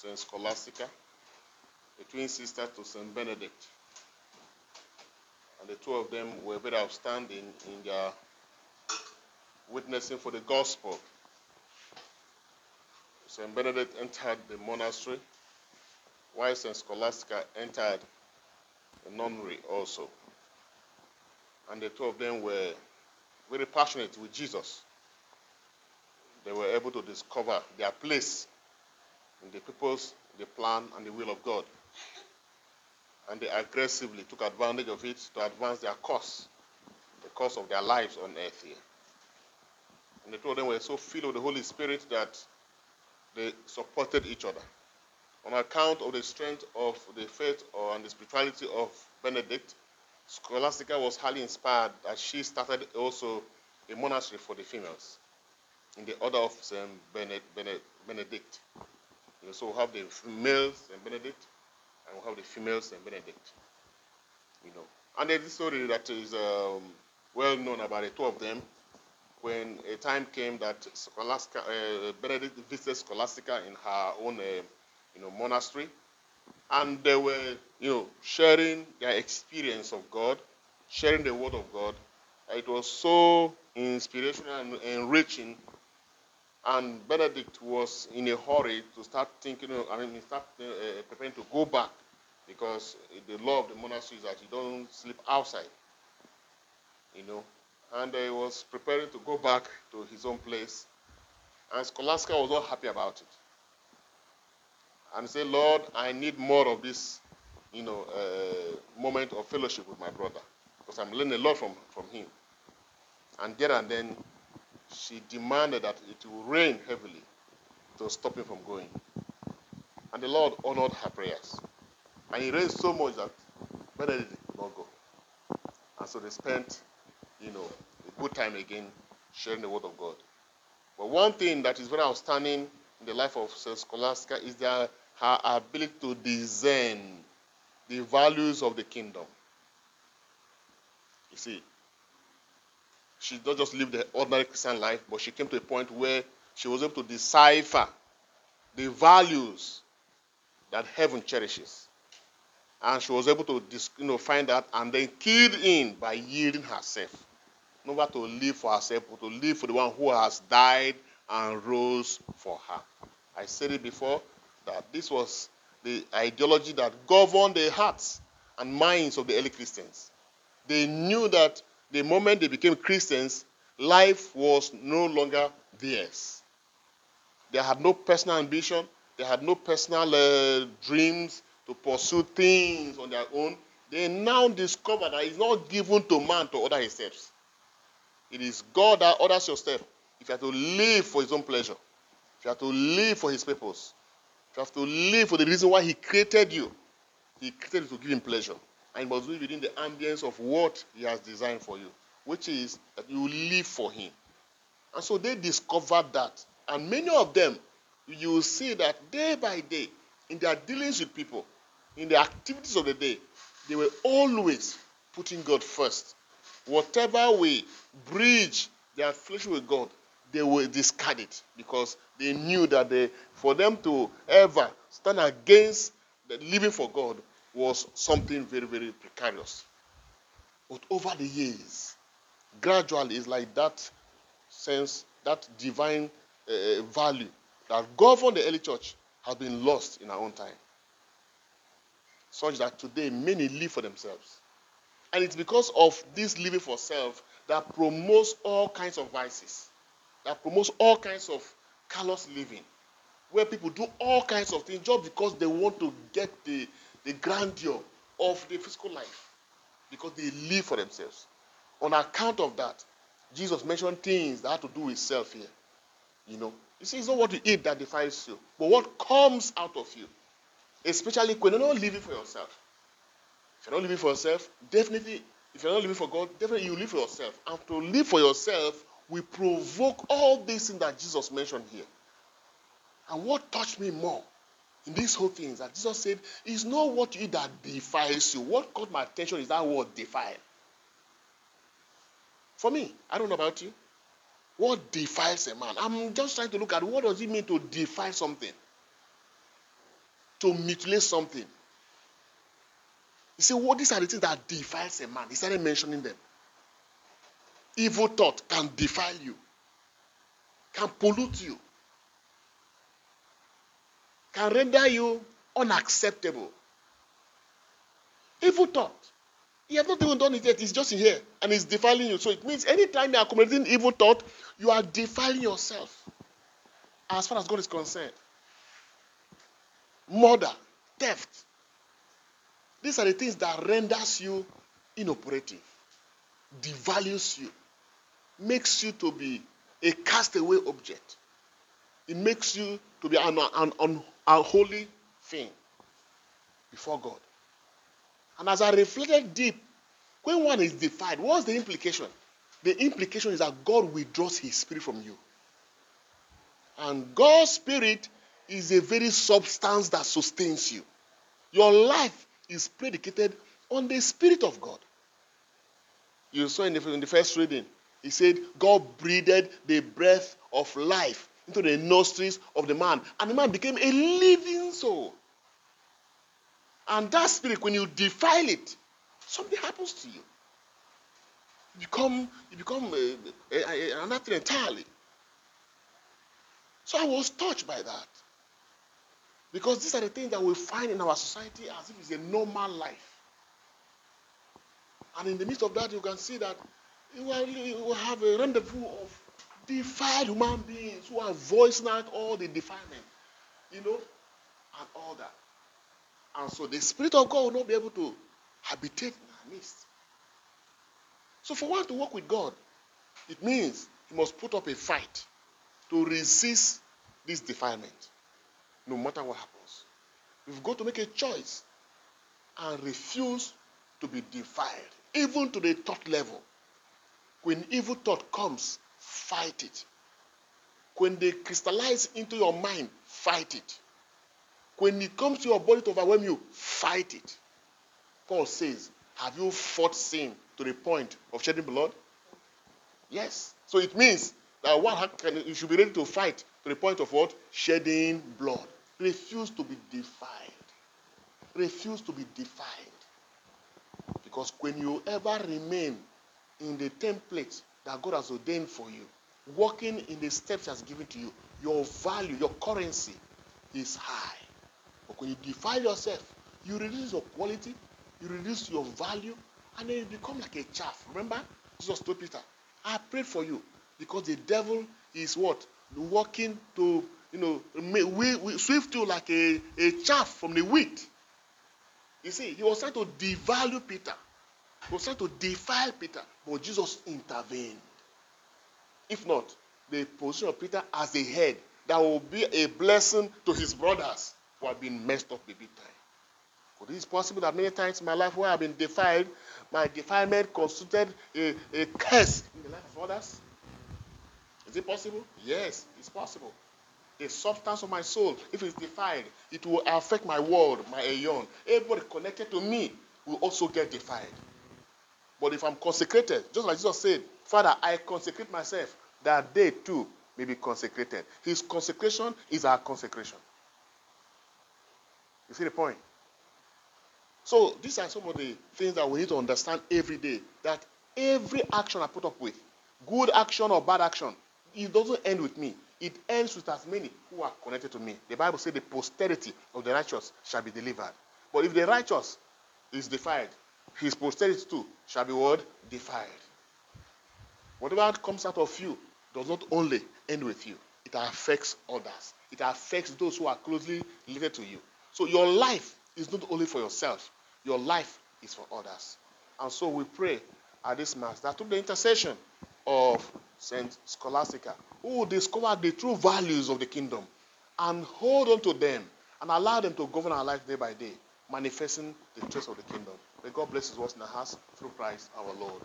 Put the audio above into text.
St. Scholastica, a twin sister to St. Benedict. And the two of them were very outstanding in their witnessing for the gospel. St. Benedict entered the monastery, while St. Scholastica entered the nunnery also. And the two of them were very passionate with Jesus. They were able to discover their place in the purpose, the plan, and the will of God. And they aggressively took advantage of it to advance their cause, the cause of their lives on earth here. And the two of them were so filled with the Holy Spirit that they supported each other. On account of the strength of the faith and the spirituality of Benedict, Scholastica was highly inspired as she started also a monastery for the females in the order of St. Benedict. Know, so we have the male St. Benedict and we have the female St. Benedict. You know, and there's a story that is um, well known about the two of them. When a time came that Scholastica, uh, Benedict visited Scholastica in her own, uh, you know, monastery, and they were, you know, sharing their experience of God, sharing the Word of God. It was so inspirational and enriching and Benedict was in a hurry to start thinking, I mean, start uh, preparing to go back because the law of the monastery is that you don't sleep outside, you know. And he was preparing to go back to his own place. And Scholastica was not happy about it. And said, Lord, I need more of this, you know, uh, moment of fellowship with my brother because I'm learning a lot from, from him. And there and then, she demanded that it will rain heavily to stop him from going. And the Lord honored her prayers. And he rained so much that Benedict did not go. And so they spent, you know, a good time again sharing the word of God. But one thing that is very outstanding in the life of. Scholastica is that her ability to discern the values of the kingdom. You see, she not just live the ordinary Christian life, but she came to a point where she was able to decipher the values that heaven cherishes. And she was able to you know, find that and then keyed in by yielding herself. Not to live for herself, but to live for the one who has died and rose for her. I said it before that this was the ideology that governed the hearts and minds of the early Christians. They knew that the moment they became Christians, life was no longer theirs. They had no personal ambition, they had no personal uh, dreams to pursue things on their own. They now discover that it's not given to man to order his steps. It is God that orders your step. If you have to live for his own pleasure, if you have to live for his purpose, if you have to live for the reason why he created you, he created you to give him pleasure and must be within the ambience of what He has designed for you, which is that you live for Him. And so they discovered that. And many of them, you will see that day by day, in their dealings with people, in the activities of the day, they were always putting God first. Whatever way bridge their affiliation with God, they will discard it because they knew that they, for them to ever stand against the living for God was something very, very precarious. But over the years, gradually, it's like that sense, that divine uh, value that governed the early church has been lost in our own time. Such that today many live for themselves. And it's because of this living for self that promotes all kinds of vices, that promotes all kinds of callous living, where people do all kinds of things just because they want to get the, the grandeur of the physical life because they live for themselves. On account of that, Jesus mentioned things that have to do with self here. You know, you see, it's not what you eat that defines you, but what comes out of you. Especially when you're not living for yourself. If you're not living for yourself, definitely, if you're not living for God, definitely you live for yourself. And to live for yourself will provoke all these things that Jesus mentioned here. And what touched me more in this whole thing is that Jesus said, It's not what you that defiles you. What caught my attention is that word defile. For me, I don't know about you. What defiles a man? I'm just trying to look at what does it mean to defile something. to mutilate something. You see, what these are the things that defiles a man. He started mentioning them. Evil thought can defile you, can pollute you, can render you unacceptable. Evil thought. You have not even done it yet. It's just here and it's defiling you. So it means anytime you are committing evil thought, you are defiling yourself. As far as God is concerned. Murder, theft. These are the things that renders you inoperative, devalues you, makes you to be a castaway object. It makes you to be an, an, an unholy thing before God. And as I reflected deep, when one is defied, what's the implication? The implication is that God withdraws his spirit from you. And God's spirit is a very substance that sustains you. Your life is predicated on the spirit of God. You saw in the, in the first reading, he said, God breathed the breath of life into the nostrils of the man, and the man became a living soul. And that spirit, when you defile it, something happens to you. You become, you become a, a, a, another entirely. So I was touched by that. Because these are the things that we find in our society as if it's a normal life. And in the midst of that, you can see that you will have a rendezvous of defiled human beings who are voicing out all the defilement, you know, and all that. And so the Spirit of God will not be able to habitate in our midst. So for one to work with God, it means he must put up a fight to resist this defilement, no matter what happens. We've got to make a choice and refuse to be defiled, even to the thought level. When evil thought comes, fight it. When they crystallize into your mind, fight it. When it comes to your body to overwhelm you, fight it. Paul says, Have you fought sin to the point of shedding blood? Yes. So it means that one can, you should be ready to fight to the point of what? Shedding blood. Refuse to be defiled. Refuse to be defiled. Because when you ever remain in the template that God has ordained for you, walking in the steps He has given to you, your value, your currency is high. But when you defile yourself, you reduce your quality, you reduce your value, and then you become like a chaff. Remember, Jesus told Peter, I prayed for you because the devil is what? Walking to, you know, we, we swift you like a, a chaff from the wheat. You see, he was trying to devalue Peter. Was trying to defile Peter, but Jesus intervened. If not, the position of Peter as a head that will be a blessing to his brothers who have been messed up a big time. Could it is possible that many times in my life where I've been defiled, my defilement constituted a, a curse in the life of others? Is it possible? Yes, it's possible. The substance of my soul, if it's defiled, it will affect my world, my aeon. Everybody connected to me will also get defiled. But if I'm consecrated, just like Jesus said, Father, I consecrate myself that they too may be consecrated. His consecration is our consecration. You see the point? So these are some of the things that we need to understand every day. That every action I put up with, good action or bad action, it doesn't end with me. It ends with as many who are connected to me. The Bible says the posterity of the righteous shall be delivered. But if the righteous is defiled, his posterity too shall be what? Defiled. Whatever comes out of you does not only end with you, it affects others. It affects those who are closely related to you. So your life is not only for yourself, your life is for others. And so we pray at this Mass that through the intercession of Saint Scholastica, who will discover the true values of the kingdom and hold on to them and allow them to govern our life day by day, manifesting the truths of the kingdom. May God bless his words in our hearts through Christ our Lord.